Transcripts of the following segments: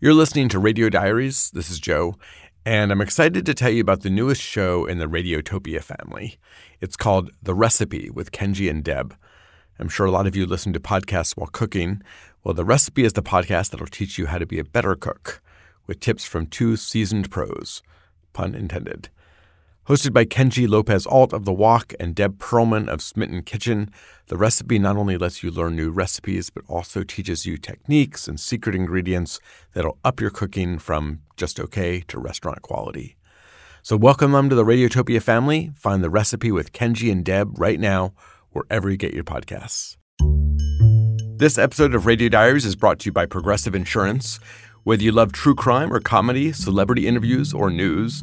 You're listening to Radio Diaries. This is Joe, and I'm excited to tell you about the newest show in the Radiotopia family. It's called The Recipe with Kenji and Deb. I'm sure a lot of you listen to podcasts while cooking. Well, The Recipe is the podcast that'll teach you how to be a better cook with tips from two seasoned pros, pun intended. Hosted by Kenji Lopez Alt of The Wok and Deb Perelman of Smitten Kitchen, the recipe not only lets you learn new recipes, but also teaches you techniques and secret ingredients that'll up your cooking from just okay to restaurant quality. So, welcome them to the Radiotopia family. Find the recipe with Kenji and Deb right now, wherever you get your podcasts. This episode of Radio Diaries is brought to you by Progressive Insurance. Whether you love true crime or comedy, celebrity interviews, or news,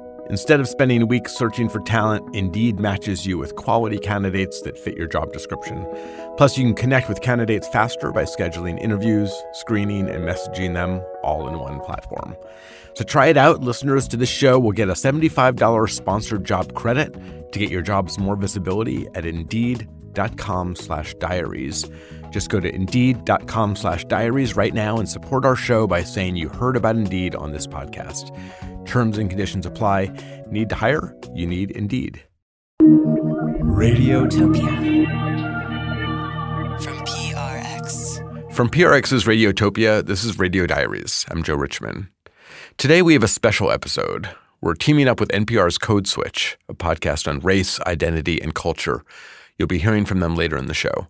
Instead of spending weeks searching for talent, Indeed matches you with quality candidates that fit your job description. Plus, you can connect with candidates faster by scheduling interviews, screening, and messaging them all in one platform. To try it out, listeners to this show will get a $75 sponsored job credit to get your jobs more visibility at Indeed.com slash diaries. Just go to Indeed.com slash diaries right now and support our show by saying you heard about Indeed on this podcast. Terms and conditions apply. Need to hire? You need Indeed. Radiotopia. From PRX. From PRX's Radiotopia, this is Radio Diaries. I'm Joe Richman. Today we have a special episode. We're teaming up with NPR's Code Switch, a podcast on race, identity, and culture. You'll be hearing from them later in the show.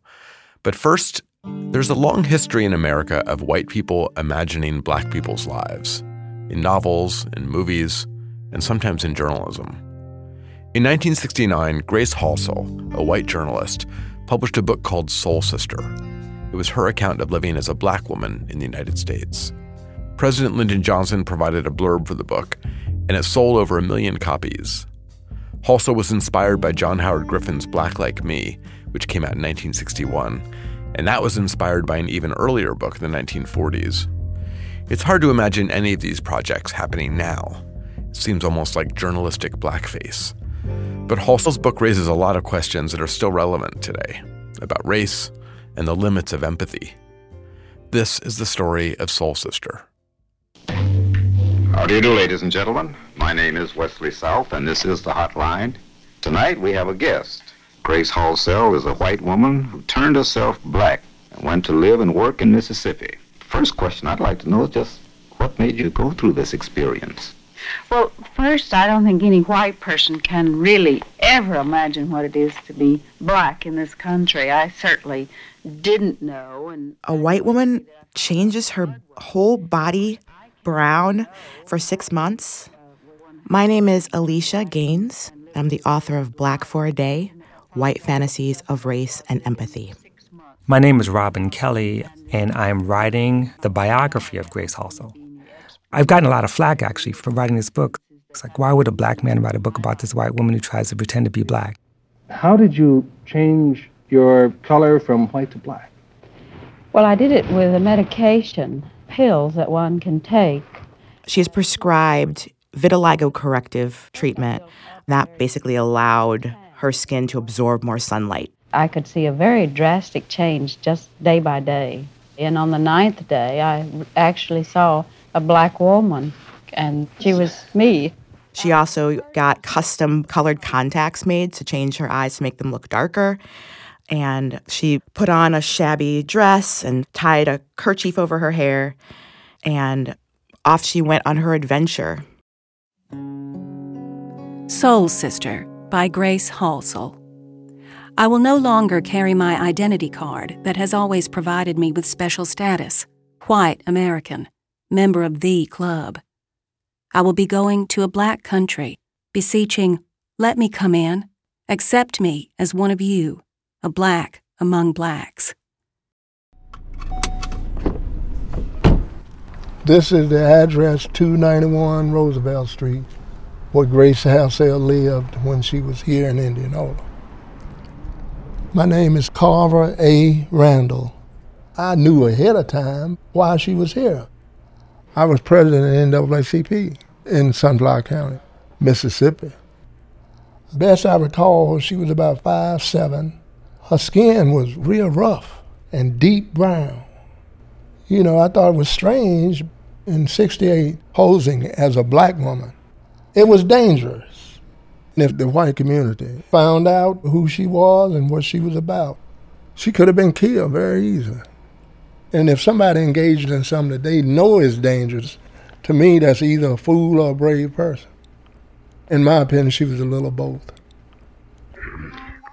But first, there's a long history in America of white people imagining black people's lives in novels, in movies, and sometimes in journalism. In 1969, Grace Halsell, a white journalist, published a book called Soul Sister. It was her account of living as a black woman in the United States. President Lyndon Johnson provided a blurb for the book, and it sold over a million copies. Halsell was inspired by John Howard Griffin's Black Like Me, which came out in 1961, and that was inspired by an even earlier book in the 1940s, it's hard to imagine any of these projects happening now. It seems almost like journalistic blackface. But Halsell's book raises a lot of questions that are still relevant today about race and the limits of empathy. This is the story of Soul Sister. How do you do, ladies and gentlemen? My name is Wesley South, and this is the Hotline. Tonight we have a guest. Grace Halsell is a white woman who turned herself black and went to live and work in Mississippi. First question I'd like to know is just what made you go through this experience? Well, first, I don't think any white person can really ever imagine what it is to be black in this country. I certainly didn't know. And a white woman changes her whole body brown for six months. My name is Alisha Gaines. I'm the author of Black for a Day White Fantasies of Race and Empathy. My name is Robin Kelley, and I'm writing the biography of Grace Halsell. I've gotten a lot of flack actually for writing this book. It's like, why would a black man write a book about this white woman who tries to pretend to be black? How did you change your color from white to black? Well, I did it with a medication, pills that one can take. She is prescribed vitiligo corrective treatment that basically allowed her skin to absorb more sunlight. I could see a very drastic change just day by day. And on the ninth day, I actually saw a black woman, and she was me. She also got custom colored contacts made to change her eyes to make them look darker. And she put on a shabby dress and tied a kerchief over her hair. And off she went on her adventure. Soul Sister by Grace Halsell. I will no longer carry my identity card that has always provided me with special status white American, member of the club. I will be going to a black country, beseeching, Let me come in, accept me as one of you, a black among blacks. This is the address 291 Roosevelt Street, where Grace Halsell lived when she was here in Indianola. My name is Carver A. Randall. I knew ahead of time why she was here. I was president of NAACP in Sunflower County, Mississippi. Best I recall, she was about five seven. Her skin was real rough and deep brown. You know, I thought it was strange in 68 posing as a black woman. It was dangerous. If the white community found out who she was and what she was about, she could have been killed very easily. And if somebody engaged in something that they know is dangerous, to me, that's either a fool or a brave person. In my opinion, she was a little of both.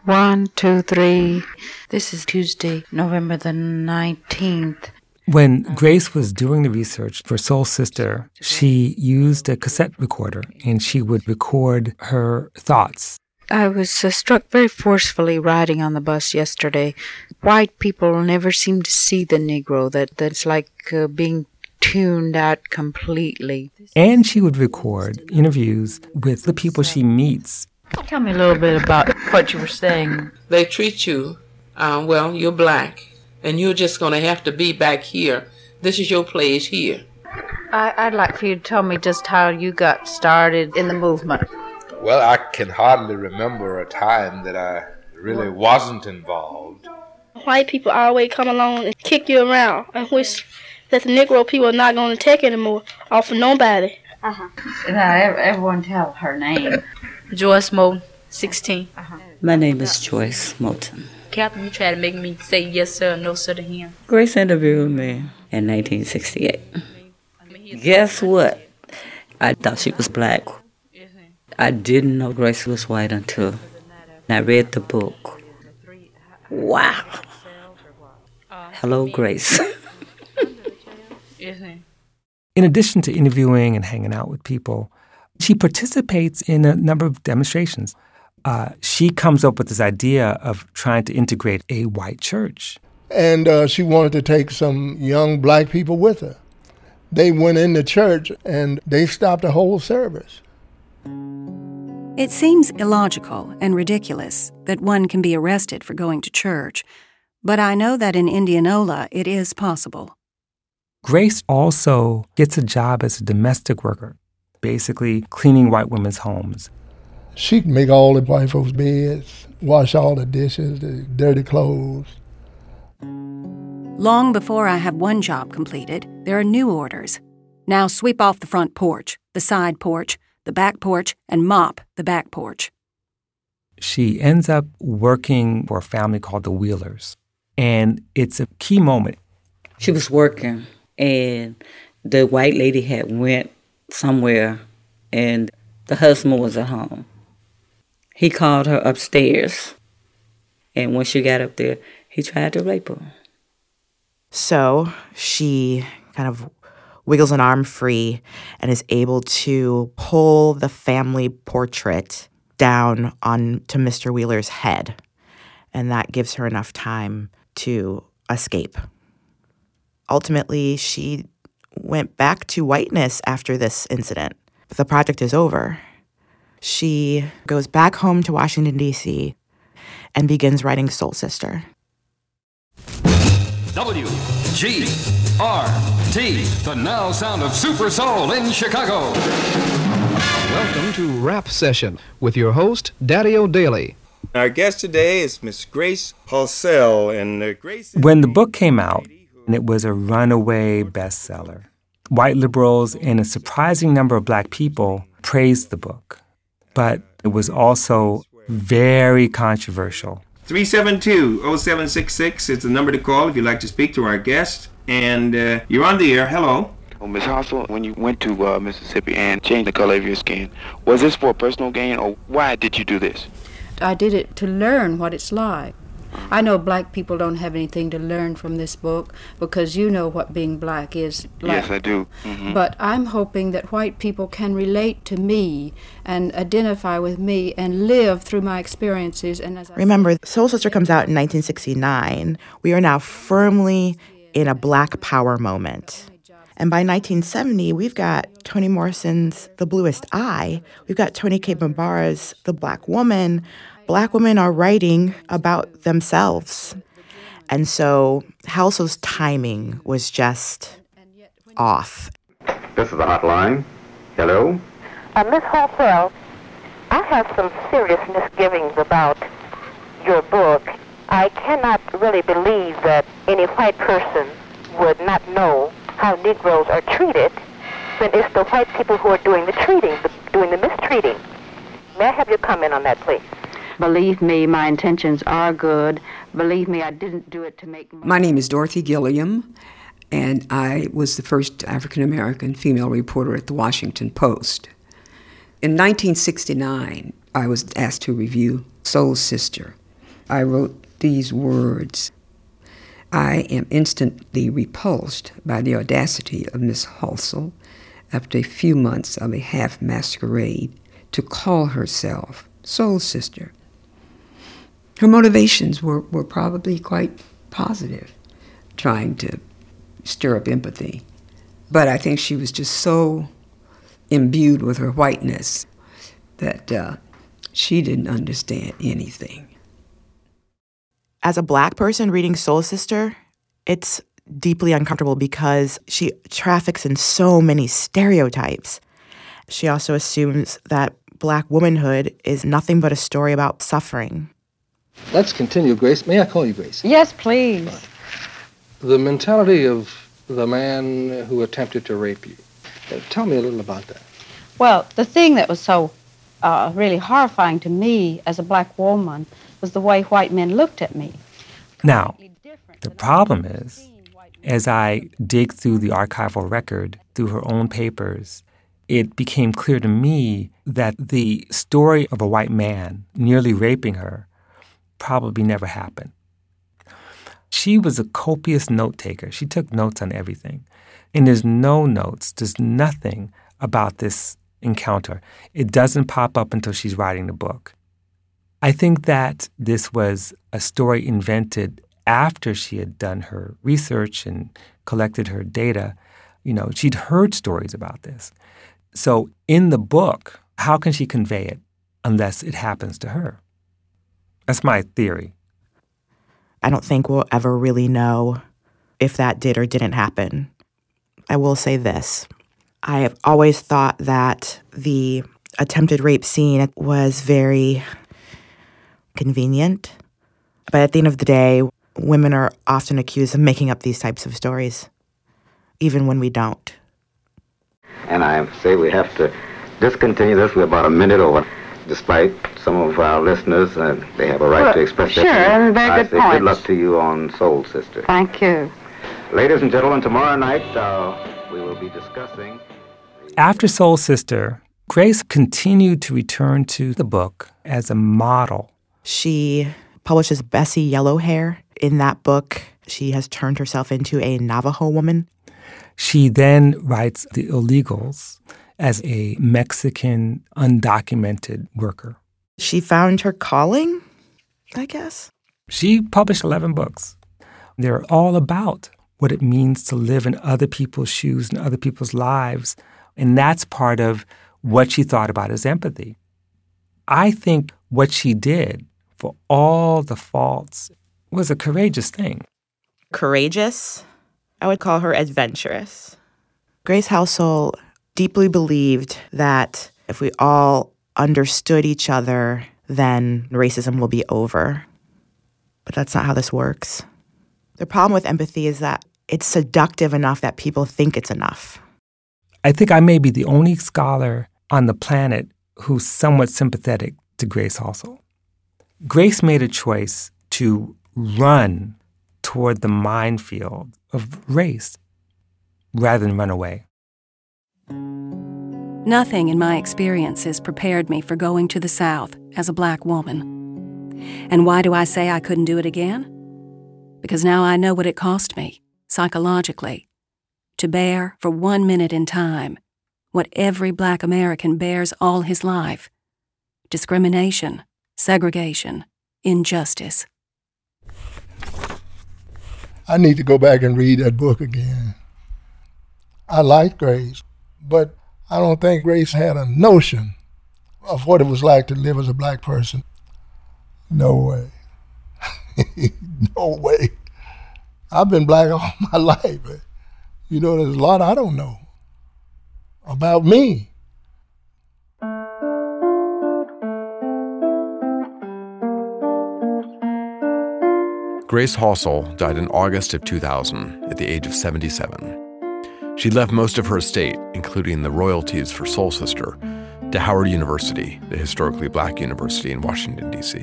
One, two, three. This is Tuesday, November the 19th. When Grace was doing the research for Soul Sister, she used a cassette recorder and she would record her thoughts. I was uh, struck very forcefully riding on the bus yesterday. White people never seem to see the Negro, that, that's like uh, being tuned out completely. And she would record interviews with the people she meets. Tell me a little bit about what you were saying. They treat you, uh, well, you're black, and you're just going to have to be back here. This is your place here. I, I'd like for you to tell me just how you got started in the movement. Well, I can hardly remember a time that I really wasn't involved. White people always come along and kick you around and wish that the Negro people are not going to take anymore off of nobody. Uh-huh. Now, everyone tell her name. Joyce Moulton, 16. Uh-huh. My name is Joyce Moulton. Captain, you try to make me say yes sir or no sir to him. Grace interviewed me in 1968. Guess what? I thought she was black. I didn't know Grace was white until I read the book. Wow. Hello, Grace. In addition to interviewing and hanging out with people, she participates in a number of demonstrations. Uh, she comes up with this idea of trying to integrate a white church. And uh, she wanted to take some young black people with her. They went in the church and they stopped the whole service. It seems illogical and ridiculous that one can be arrested for going to church, but I know that in Indianola it is possible. Grace also gets a job as a domestic worker, basically cleaning white women's homes. She can make all the white folks' beds, wash all the dishes, the dirty clothes. Long before I have one job completed, there are new orders. Now sweep off the front porch, the side porch, the back porch, and mop the back porch. She ends up working for a family called the Wheelers. And it's a key moment. She was working, and the white lady had went somewhere, and the husband was at home. He called her upstairs, and when she got up there, he tried to rape her. So she kind of wiggles an arm free and is able to pull the family portrait down onto Mr. Wheeler's head. And that gives her enough time to escape. Ultimately, she went back to whiteness after this incident. The project is over. She goes back home to Washington, D.C., and begins writing Soul Sister. W G R T, the now sound of Super Soul in Chicago. Welcome to Rap Session with your host, Daddy-O Daylie. Our guest today is Miss Grace Halsell, and uh, Grace. When the book came out, it was a runaway bestseller. White liberals and a surprising number of black people praised the book, but it was also very controversial. 372 0766 is the number to call if you'd like to speak to our guest. And uh, you're on the air. Hello. Oh, Ms. Halsell, when you went to uh, Mississippi and changed the color of your skin, was this for personal gain or why did you do this? I did it to learn what it's like. I know black people don't have anything to learn from this book because you know what being black is like. Yes, I do. Mm-hmm. But I'm hoping that white people can relate to me and identify with me and live through my experiences. And as I Remember, Soul Sister comes out in 1969. We are now firmly in a black power moment. And by 1970, we've got Toni Morrison's The Bluest Eye. We've got Toni Cade Bambara's The Black Woman. Black women are writing about themselves. And so Halsell's timing was just off. This is the hotline. Hello? Uh, Miss Halsell, I have some serious misgivings about your book. I cannot really believe that any white person would not know how Negroes are treated when it's the white people who are doing the treating, the, doing the mistreating. May I have your comment on that, please? Believe me, my intentions are good. Believe me, I didn't do it to make money. My name is Dorothy Gilliam, and I was the first African American female reporter at the Washington Post. In 1969, I was asked to review Soul Sister. I wrote these words I am instantly repulsed by the audacity of Miss Halsell, after a few months of a half masquerade, to call herself Soul Sister. Her motivations were, were probably quite positive, trying to stir up empathy. But I think she was just so imbued with her whiteness that uh, she didn't understand anything. As a black person reading Soul Sister, it's deeply uncomfortable because she traffics in so many stereotypes. She also assumes that black womanhood is nothing but a story about suffering. Let's continue, Grace. May I call you Grace? Yes, please. The mentality of the man who attempted to rape you. Uh, tell me a little about that. Well, the thing that was so uh, really horrifying to me as a black woman was the way white men looked at me. Now, the problem is, as I dig through the archival record, through her own papers, it became clear to me that the story of a white man nearly raping her probably never happened. She was a copious note taker. She took notes on everything. And there's no notes, there's nothing about this encounter. It doesn't pop up until she's writing the book. I think that this was a story invented after she had done her research and collected her data. You know, she'd heard stories about this. So in the book, how can she convey it unless it happens to her? That's my theory. I don't think we'll ever really know if that did or didn't happen. I will say this I have always thought that the attempted rape scene was very convenient. But at the end of the day, women are often accused of making up these types of stories, even when we don't. And I say we have to discontinue this. We're about a minute over. Despite some of our listeners, uh, they have a right Well, to express sure, their and opinion. very I good say good luck to you on Soul Sister. Thank you. Ladies and gentlemen, tomorrow night uh, we will be discussing. After Soul Sister, Grace continued to return to the book as a model. She publishes Bessie Yellowhair. In that book, she has turned herself into a Navajo woman. She then writes The Illegals as a Mexican undocumented worker. She found her calling, I guess. She published 11 books. They're all about what it means to live in other people's shoes and other people's lives. And that's part of what she thought about as empathy. I think what she did, for all the faults, was a courageous thing. Courageous. I would call her adventurous. Grace Halsell deeply believed that if we all understood each other, then racism will be over. But that's not how this works. The problem with empathy is that it's seductive enough that people think it's enough. I think I may be the only scholar on the planet who's somewhat sympathetic to Grace Halsell. Grace made a choice to run toward the minefield of race rather than run away. Nothing in my experiences prepared me for going to the South as a black woman. And why do I say I couldn't do it again? Because now I know what it cost me, psychologically, to bear for one minute in time what every black American bears all his life discrimination, segregation, injustice. I need to go back and read that book again. I liked Grace, but I don't think Grace had a notion of what it was like to live as a black person. No way. no way. I've been black all my life. You know, there's a lot I don't know about me. Grace Halsell died in August of 2000 at the age of 77. She left most of her estate, including the royalties for Soul Sister, to Howard University, the historically black university in Washington, D.C.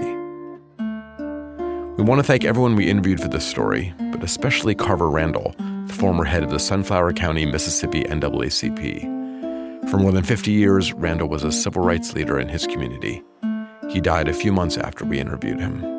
We want to thank everyone we interviewed for this story, but especially Carver Randall, the former head of the Sunflower County, Mississippi NAACP. For more than 50 years, Randall was a civil rights leader in his community. He died a few months after we interviewed him.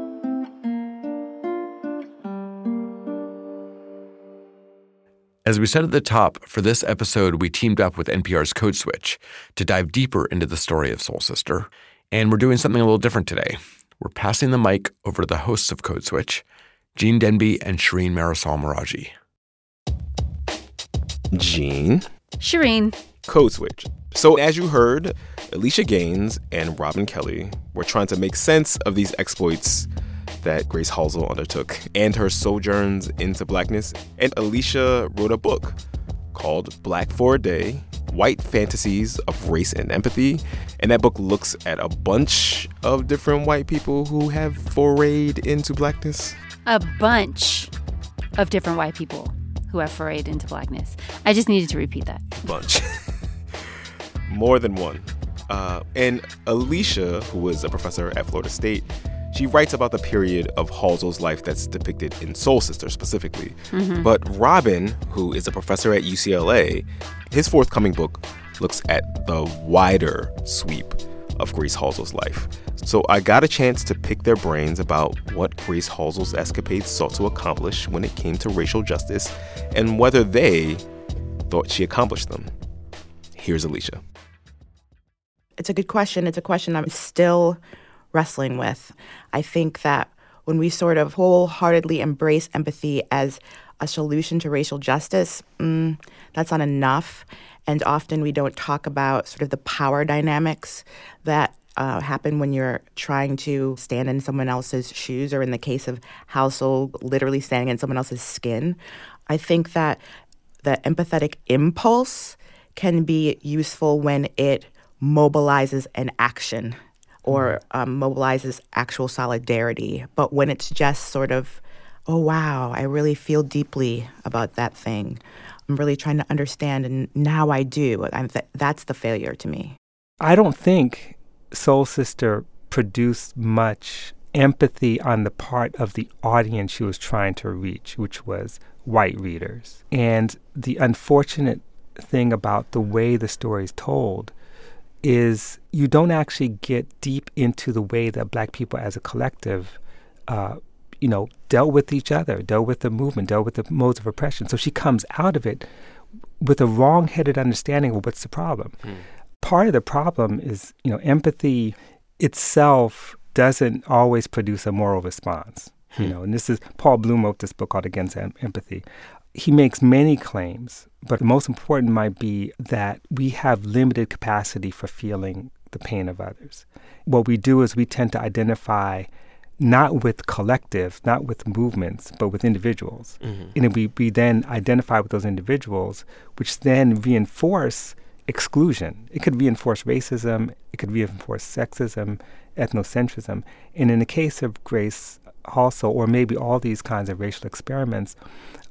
As we said at the top, for this episode, we teamed up with NPR's Code Switch to dive deeper into the story of Soul Sister. And we're doing something a little different today. We're passing the mic over to the hosts of Code Switch, Gene Demby and Shireen Marisol Meraji. Gene. Shireen. Code Switch. So, as you heard, Alisha Gaines and Robin Kelley were trying to make sense of these exploits that Grace Halsell undertook and her sojourns into blackness. And Alisha wrote a book called Black for a Day White Fantasies of Race and Empathy. And that book looks at a bunch of different white people who have forayed into blackness. A bunch of different white people who have forayed into blackness. I just needed to repeat that. Bunch. More than one. Uh, and Alisha, who was a professor at Florida State, she writes about the period of Halsell's life that's depicted in Soul Sister specifically. Mm-hmm. But Robin, who is a professor at UCLA, his forthcoming book looks at the wider sweep of Grace Halsell's life. So I got a chance to pick their brains about what Grace Halsell's escapades sought to accomplish when it came to racial justice and whether they thought she accomplished them. Here's Alisha. It's a good question. It's a question I'm still wrestling with. I think that when we sort of wholeheartedly embrace empathy as a solution to racial justice, mm, that's not enough. And often we don't talk about sort of the power dynamics that uh, happen when you're trying to stand in someone else's shoes, or in the case of Halsell, literally standing in someone else's skin. I think that the empathetic impulse can be useful when it mobilizes an action or um, mobilizes actual solidarity. But when it's just sort of, oh, wow, I really feel deeply about that thing, I'm really trying to understand, and now I do. Th- that's the failure to me. I don't think Soul Sister produced much empathy on the part of the audience she was trying to reach, which was white readers. And the unfortunate thing about the way the story is told is you don't actually get deep into the way that black people as a collective uh, you know dealt with each other dealt with the movement dealt with the modes of oppression so she comes out of it with a wrong-headed understanding of what's the problem mm. part of the problem is you know empathy itself doesn't always produce a moral response you hmm. know and this is paul bloom wrote this book called against empathy he makes many claims, but the most important might be that we have limited capacity for feeling the pain of others. What we do is we tend to identify not with collective, not with movements, but with individuals. Mm-hmm. And we, we then identify with those individuals, which then reinforce exclusion. It could reinforce racism, it could reinforce sexism, ethnocentrism. And in the case of Grace Halsell, or maybe all these kinds of racial experiments,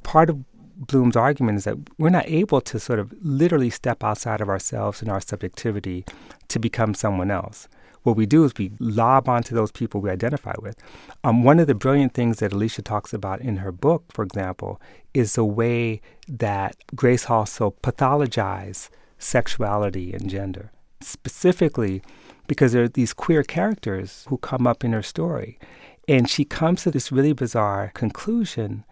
part of Bloom's argument is that we're not able to sort of literally step outside of ourselves and our subjectivity to become someone else. What we do is we lob onto those people we identify with. Um, one of the brilliant things that Alisha talks about in her book, for example, is the way that Grace Halsell pathologized sexuality and gender, specifically because there are these queer characters who come up in her story. And she comes to this really bizarre conclusion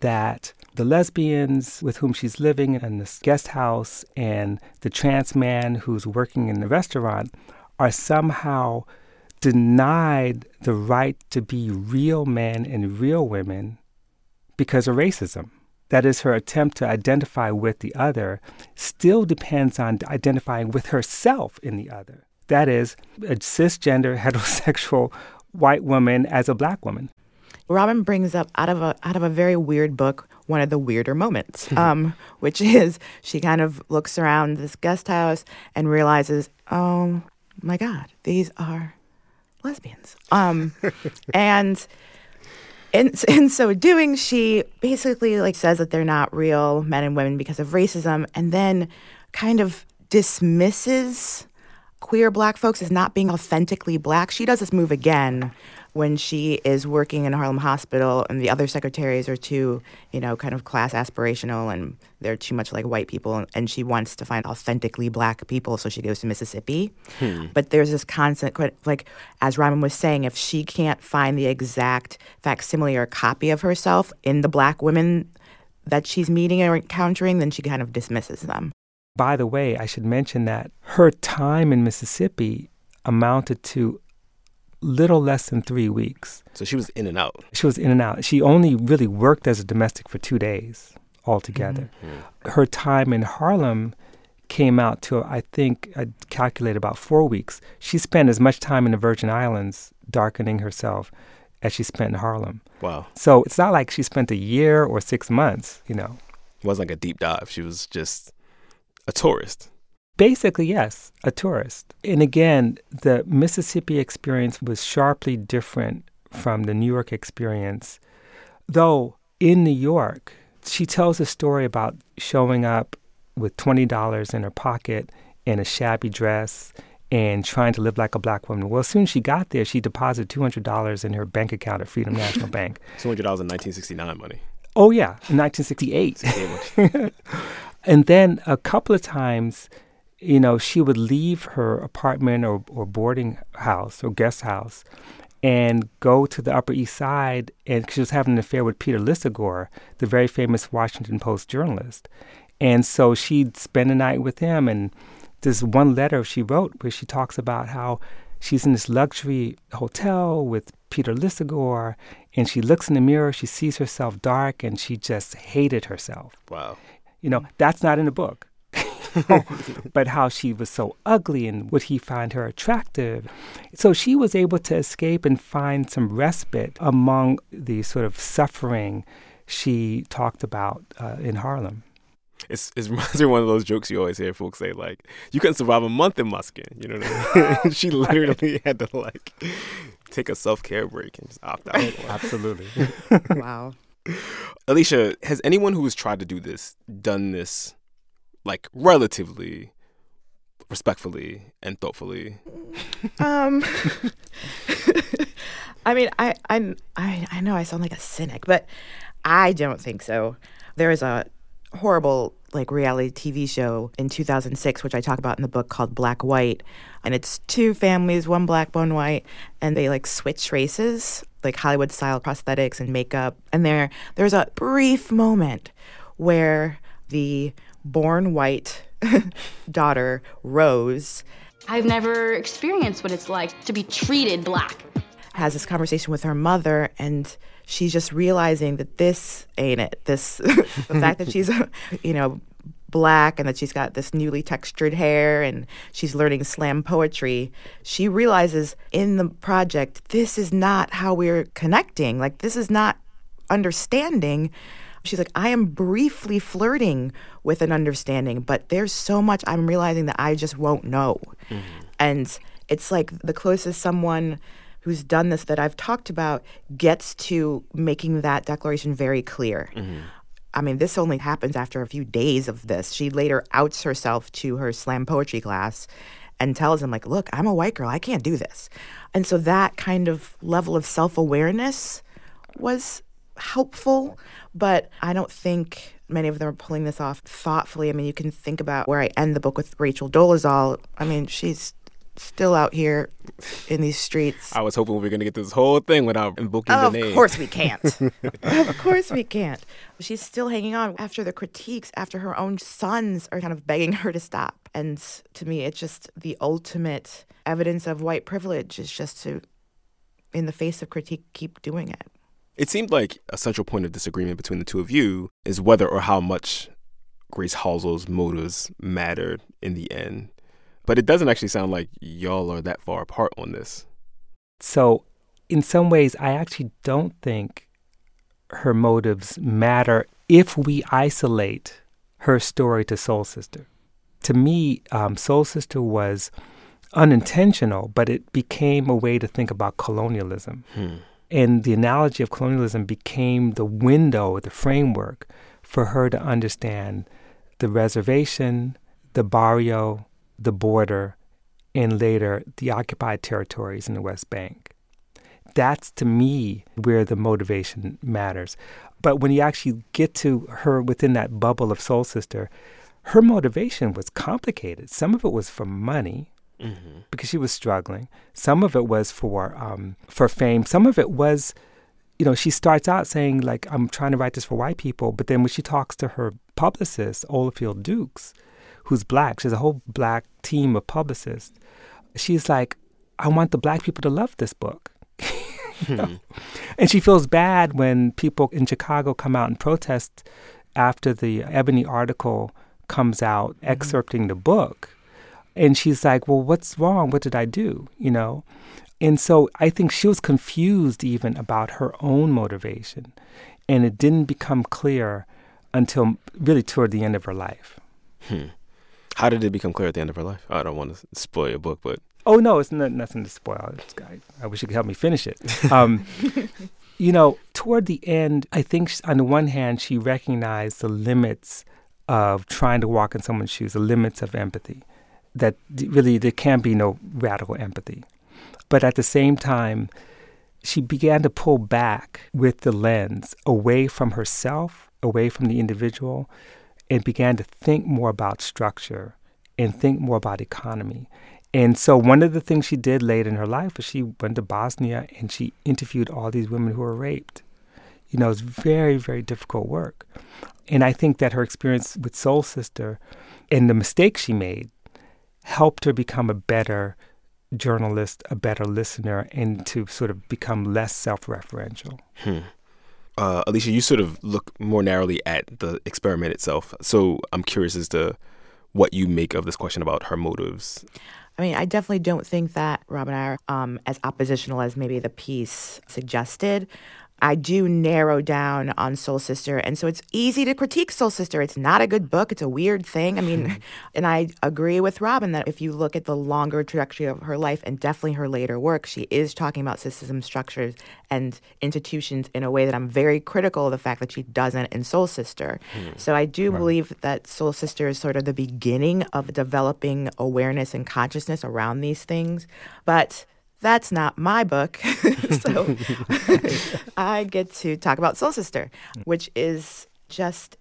that the lesbians with whom she's living in this guest house and the trans man who's working in the restaurant are somehow denied the right to be real men and real women because of racism. that is, her attempt to identify with the other, still depends on identifying with herself in the other. That is, a cisgender, heterosexual white woman as a black woman. Robin brings up out of a out of a very weird book one of the weirder moments, um, which is she kind of looks around this guest house and realizes, oh my God, these are lesbians. Um, and in, in so doing, she basically like says that they're not real men and women because of racism, and then kind of dismisses queer black folks as not being authentically black. She does this move again when she is working in Harlem Hospital and the other secretaries are too, you know, kind of class aspirational and they're too much like white people and she wants to find authentically black people so she goes to Mississippi. Hmm. But there's this constant like as Robin was saying if she can't find the exact facsimile or copy of herself in the black women that she's meeting or encountering then she kind of dismisses them. By the way, I should mention that her time in Mississippi amounted to little less than three weeks. So she was in and out. She was in and out. She only really worked as a domestic for two days altogether. Mm-hmm. Her time in Harlem came out to, I think, I calculated about four weeks. She spent as much time in the Virgin Islands darkening herself as she spent in Harlem. Wow. So it's not like she spent a year or six months, you know. It wasn't like a deep dive. She was just a tourist. Basically, yes, a tourist. And again, the Mississippi experience was sharply different from the New York experience. Though in New York, she tells a story about showing up with $20 in her pocket in a shabby dress and trying to live like a black woman. Well, as soon as she got there, she deposited $200 in her bank account at Freedom National Bank. $200 in 1969 money. Oh, yeah, in 1968. and then a couple of times, you know, she would leave her apartment or, or boarding house or guest house and go to the Upper East Side. And she was having an affair with Peter Lisagor, the very famous Washington Post journalist. And so she'd spend the night with him. And there's one letter she wrote where she talks about how she's in this luxury hotel with Peter Lisagor. And she looks in the mirror, she sees herself dark, and she just hated herself. Wow. You know, that's not in the book. but how she was so ugly and would he find her attractive. So she was able to escape and find some respite among the sort of suffering she talked about uh, in Harlem. It's, it reminds me of one of those jokes you always hear folks say, like, you couldn't survive a month in my skin. You know what I mean? she literally had to, like, take a self care break and just opt out. Absolutely. wow. Alisha, has anyone who has tried to do this done this like relatively respectfully and thoughtfully? Um, I mean, I, I, I, I know I sound like a cynic, but I don't think so. There is a horrible like reality TV show in 2006, which I talk about in the book called Black White, and it's two families, one black, one white, and they like switch races, like Hollywood style prosthetics and makeup. And there, there's a brief moment where the born white daughter, Rose. I've never experienced what it's like to be treated black. Has this conversation with her mother, and she's just realizing that this ain't it. This, the fact that she's, you know, black and that she's got this newly textured hair and she's learning slam poetry, she realizes in the project, this is not how we're connecting. Like, this is not understanding She's like, I am briefly flirting with an understanding, but there's so much I'm realizing that I just won't know. Mm-hmm. And it's like the closest someone who's done this that I've talked about gets to making that declaration very clear. Mm-hmm. I mean, this only happens after a few days of this. She later outs herself to her slam poetry class and tells him, like, look, I'm a white girl. I can't do this. And so that kind of level of self awareness was helpful, but I don't think many of them are pulling this off thoughtfully. I mean, you can think about where I end the book with Rachel Dolezal. I mean, she's still out here in these streets. I was hoping we were going to get this whole thing without invoking oh, the name. Of course we can't. of course we can't. She's still hanging on after the critiques, after her own sons are kind of begging her to stop. And to me, it's just the ultimate evidence of white privilege is just to, in the face of critique, keep doing it. It seemed like a central point of disagreement between the two of you is whether or how much Grace Halsell's motives mattered in the end. But it doesn't actually sound like y'all are that far apart on this. So, in some ways, I actually don't think her motives matter if we isolate her story to Soul Sister. To me, um, Soul Sister was unintentional, but it became a way to think about colonialism. Hmm. And the analogy of colonialism became the window, the framework for her to understand the reservation, the barrio, the border, and later the occupied territories in the West Bank. That's to me where the motivation matters. But when you actually get to her within that bubble of Soul Sister, her motivation was complicated. Some of it was for money, Mm-hmm. because she was struggling. Some of it was for um, for fame. Some of it was, you know, she starts out saying like, "I'm trying to write this for white people," but then when she talks to her publicist, Ofield Dukes, who's black, she has a whole black team of publicists. She's like, "I want the black people to love this book." You know? And she feels bad when people in Chicago come out and protest after the Ebony article comes out excerpting the book. And she's like, Well, what's wrong? What did I do? You know? And so I think she was confused even about her own motivation. And it didn't become clear until really toward the end of her life. Hmm. How did it become clear at the end of her life? I don't want to spoil your book, but Oh, no, it's not, nothing to spoil. I, I wish you could help me finish it. Um, you know, toward the end, I think sh- on the one hand, she recognized the limits of trying to walk in someone's shoes, the limits of empathy, that really there can be no radical empathy. But at the same time, she began to pull back with the lens away from herself, away from the individual, and began to think more about structure and think more about economy. And so one of the things she did late in her life was she went to Bosnia and she interviewed all these women who were raped. You know, it's very, very difficult work. And I think that her experience with Soul Sister and the mistake she made helped her become a better journalist, a better listener, and to sort of become less self referential. Hmm. Uh, Alisha, you sort of look more narrowly at the experiment itself. So I'm curious as to what you make of this question about her motives. I mean, I definitely don't think that Rob and I are um, as oppositional as maybe the piece suggested. I do narrow down on Soul Sister. And so it's easy to critique Soul Sister. It's not a good book. It's a weird thing. I mean, and I agree with Robin that if you look at the longer trajectory of her life and definitely her later work, she is talking about system structures and institutions in a way that I'm very critical of the fact that she doesn't in Soul Sister. Hmm. So I do Right. believe that Soul Sister is sort of the beginning of developing awareness and consciousness around these things. But that's not my book. so I get to talk about Soul Sister, mm. which is just,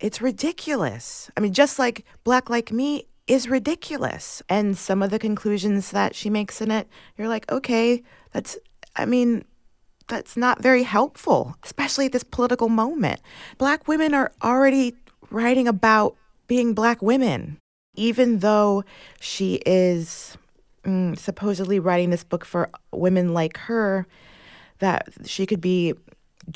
it's ridiculous. I mean, just like Black Like Me is ridiculous. And some of the conclusions that she makes in it, you're like, okay, that's, I mean, that's not very helpful, especially at this political moment. Black women are already writing about being black women, even though she is mm, supposedly writing this book for women like her, that she could be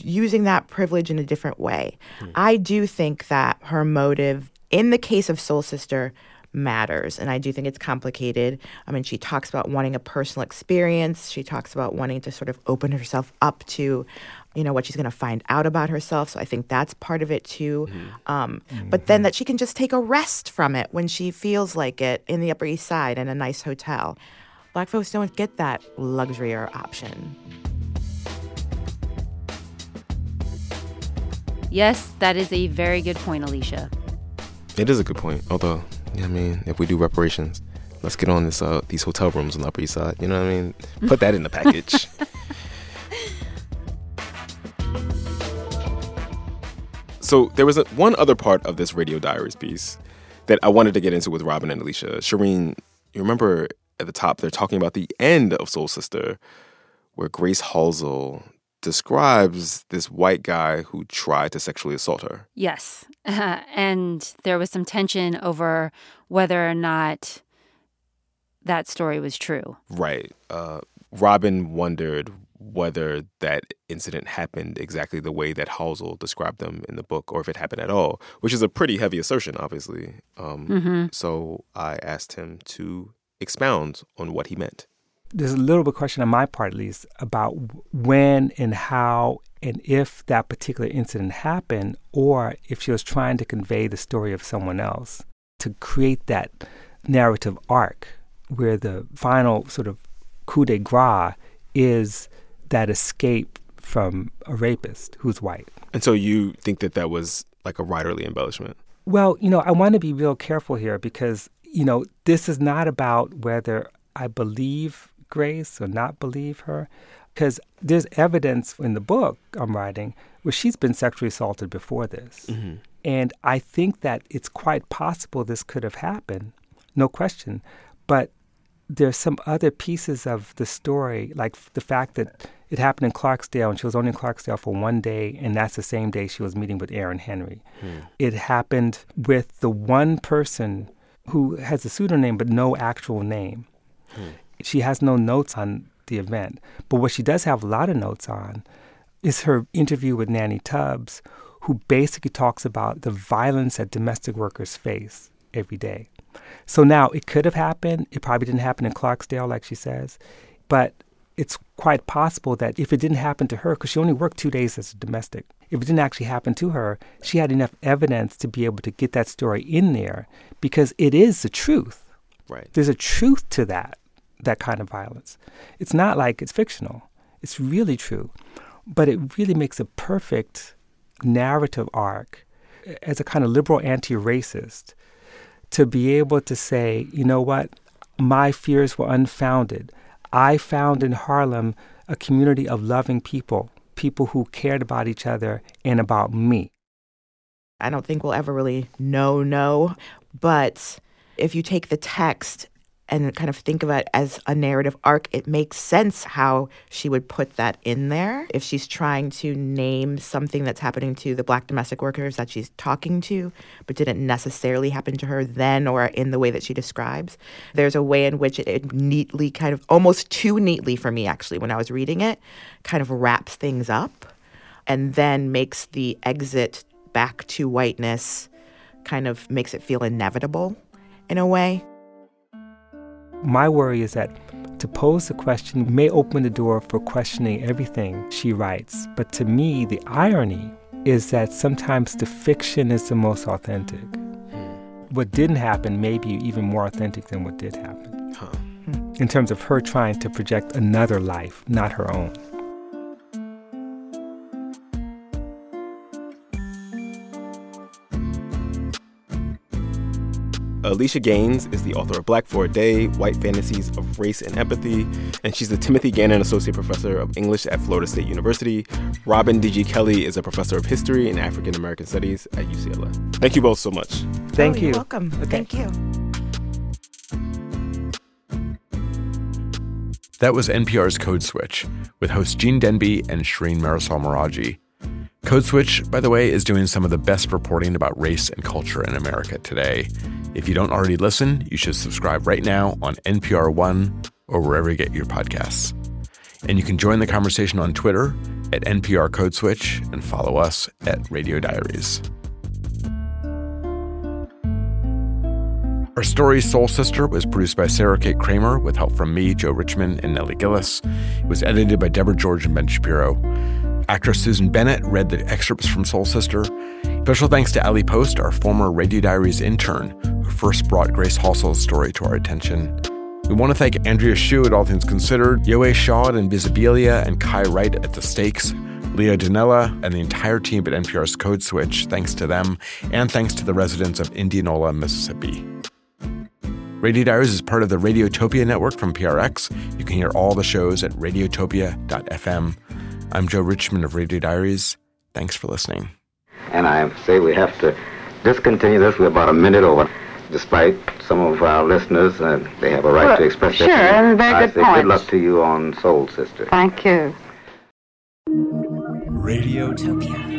using that privilege in a different way. I do think that her motive, in the case of Soul Sister, matters. And I do think it's complicated. I mean, she talks about wanting a personal experience. She talks about wanting to sort of open herself up to, you know, what she's going to find out about herself. So I think that's part of it too. Um, But then that she can just take a rest from it when she feels like it in the Upper East Side in a nice hotel. Black folks don't get that luxury or option. Yes, that is a very good point, Alisha. It is a good point. Although, yeah, I mean, if we do reparations, let's get on this uh, these hotel rooms on the Upper East Side. You know what I mean? Put that in the package. So there was a, one other part of this Radio Diaries piece that I wanted to get into with Robin and Alisha. Shireen, you remember at the top they're talking about the end of Soul Sister, where Grace Halsell describes this white guy who tried to sexually assault her. Yes. and there was some tension over whether or not that story was true. Right. Uh, Robin wondered whether that incident happened exactly the way that Halsell described them in the book, or if it happened at all, which is a pretty heavy assertion, obviously. Um, Mhm. So I asked him to expound on what he meant. There's a little bit of question on my part, at least, about when and how and if that particular incident happened, or if she was trying to convey the story of someone else to create that narrative arc where the final sort of coup de grace is that escape from a rapist who's white. And so you think that that was like a writerly embellishment? Well, you know, I want to be real careful here because, you know, this is not about whether I believe Grace or not believe her. Because there's evidence in the book I'm writing where she's been sexually assaulted before this. Mhm. And I think that it's quite possible this could have happened, no question. But there's some other pieces of the story, like the fact that it happened in Clarksdale and she was only in Clarksdale for one day, and that's the same day she was meeting with Aaron Henry. Hmm. It happened with the one person who has a pseudonym but no actual name. She has no notes on the event. But what she does have a lot of notes on is her interview with Nanny Tubbs, who basically talks about the violence that domestic workers face every day. So now it could have happened. It probably didn't happen in Clarksdale, like she says. But it's quite possible that if it didn't happen to her, because she only worked two days as a domestic, if it didn't actually happen to her, she had enough evidence to be able to get that story in there because it is the truth. Right. There's a truth to that, that kind of violence. It's not like it's fictional, it's really true. But it really makes a perfect narrative arc as a kind of liberal anti racist to be able to say, you know what, my fears were unfounded. I found in Harlem a community of loving people, people who cared about each other and about me. I don't think we'll ever really know, no. But if you take the text and kind of think of it as a narrative arc, it makes sense how she would put that in there. If she's trying to name something that's happening to the black domestic workers that she's talking to, but didn't necessarily happen to her then or in the way that she describes, there's a way in which it, it neatly, kind of almost too neatly for me actually, when I was reading it, kind of wraps things up and then makes the exit back to whiteness kind of makes it feel inevitable in a way. My worry is that to pose the question may open the door for questioning everything she writes. But to me, the irony is that sometimes the fiction is the most authentic. Hmm. What didn't happen may be even more authentic than what did happen. Hmm. In terms of her trying to project another life, not her own. Alisha Gaines is the author of Black for a Day, White Fantasies of Race and Empathy, and she's the Timothy Gannon Associate Professor of English at Florida State University. Robin D.G. Kelley is a Professor of History and African American Studies at UCLA. Thank you both so much. Thank Oh, you. You're welcome. Thank you. That was NPR's Code Switch with host Gene Demby and Shireen Marisol Meraji. Code Switch, by the way, is doing some of the best reporting about race and culture in America today. If you don't already listen, you should subscribe right now on NPR One or wherever you get your podcasts. And you can join the conversation on Twitter at NPR Code Switch and follow us at Radio Diaries. Our story, Soul Sister, was produced by Sarah Kate Kramer with help from me, Joe Richmond, and Nellie Gilles. It was edited by Deborah George and Ben Shapiro. Actress Susan Bennett read the excerpts from Soul Sister. Special thanks to Ali Post, our former Radio Diaries intern, who first brought Grace Halsell's story to our attention. We want to thank Andrea Hsu at All Things Considered, Yowei Shaw at Invisibilia, and Kai Wright at The Stakes, Leah Donnella, and the entire team at NPR's Code Switch. Thanks to them, and thanks to the residents of Indianola, Mississippi. Radio Diaries is part of the Radiotopia network from PRX. You can hear all the shows at radiotopia.fm. I'm Joe Richmond of Radio Diaries. Thanks for listening. And I say we have to discontinue this. We're about a minute over. Despite some of our listeners, uh, they have a right Well, to express sure, their opinion. and very I good say points. good luck to you on Soul Sister. Thank you. Radiotopia.